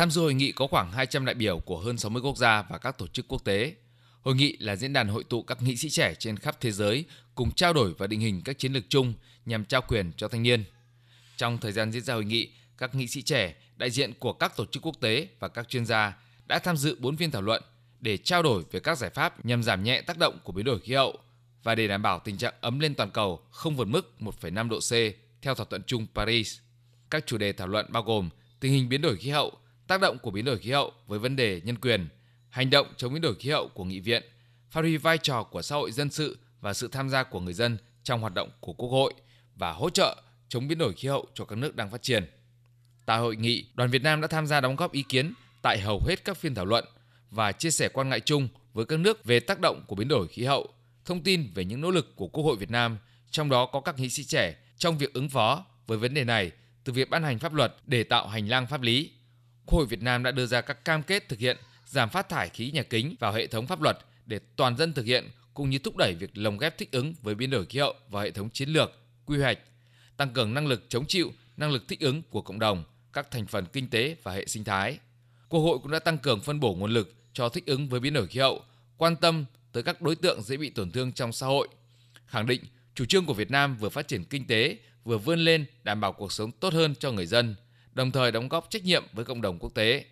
Tham dự hội nghị có khoảng 200 đại biểu của hơn 60 quốc gia và các tổ chức quốc tế. Hội nghị là diễn đàn hội tụ các nghị sĩ trẻ trên khắp thế giới cùng trao đổi và định hình các chiến lược chung nhằm trao quyền cho thanh niên. Trong thời gian diễn ra hội nghị, các nghị sĩ trẻ, đại diện của các tổ chức quốc tế và các chuyên gia đã tham dự 4 phiên thảo luận để trao đổi về các giải pháp nhằm giảm nhẹ tác động của biến đổi khí hậu và để đảm bảo tình trạng ấm lên toàn cầu không vượt mức 1,5 độ C theo thỏa thuận chung Paris. Các chủ đề thảo luận bao gồm tình hình biến đổi khí hậu, tác động của biến đổi khí hậu với vấn đề nhân quyền, hành động chống biến đổi khí hậu của nghị viện, phát huy vai trò của xã hội dân sự và sự tham gia của người dân trong hoạt động của Quốc hội và hỗ trợ chống biến đổi khí hậu cho các nước đang phát triển. Tại hội nghị, đoàn Việt Nam đã tham gia đóng góp ý kiến tại hầu hết các phiên thảo luận và chia sẻ quan ngại chung với các nước về tác động của biến đổi khí hậu, thông tin về những nỗ lực của Quốc hội Việt Nam, trong đó có các nghị sĩ trẻ trong việc ứng phó với vấn đề này từ việc ban hành pháp luật để tạo hành lang pháp lý. Quốc hội Việt Nam đã đưa ra các cam kết thực hiện giảm phát thải khí nhà kính vào hệ thống pháp luật để toàn dân thực hiện cũng như thúc đẩy việc lồng ghép thích ứng với biến đổi khí hậu vào hệ thống chiến lược, quy hoạch, tăng cường năng lực chống chịu, năng lực thích ứng của cộng đồng, các thành phần kinh tế và hệ sinh thái. Quốc hội cũng đã tăng cường phân bổ nguồn lực cho thích ứng với biến đổi khí hậu, quan tâm tới các đối tượng dễ bị tổn thương trong xã hội, khẳng định chủ trương của Việt Nam vừa phát triển kinh tế, vừa vươn lên đảm bảo cuộc sống tốt hơn cho người dân, đồng thời đóng góp trách nhiệm với cộng đồng quốc tế.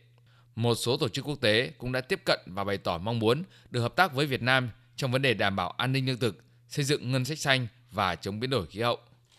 Một số tổ chức quốc tế cũng đã tiếp cận và bày tỏ mong muốn được hợp tác với Việt Nam trong vấn đề đảm bảo an ninh lương thực, xây dựng ngân sách xanh và chống biến đổi khí hậu.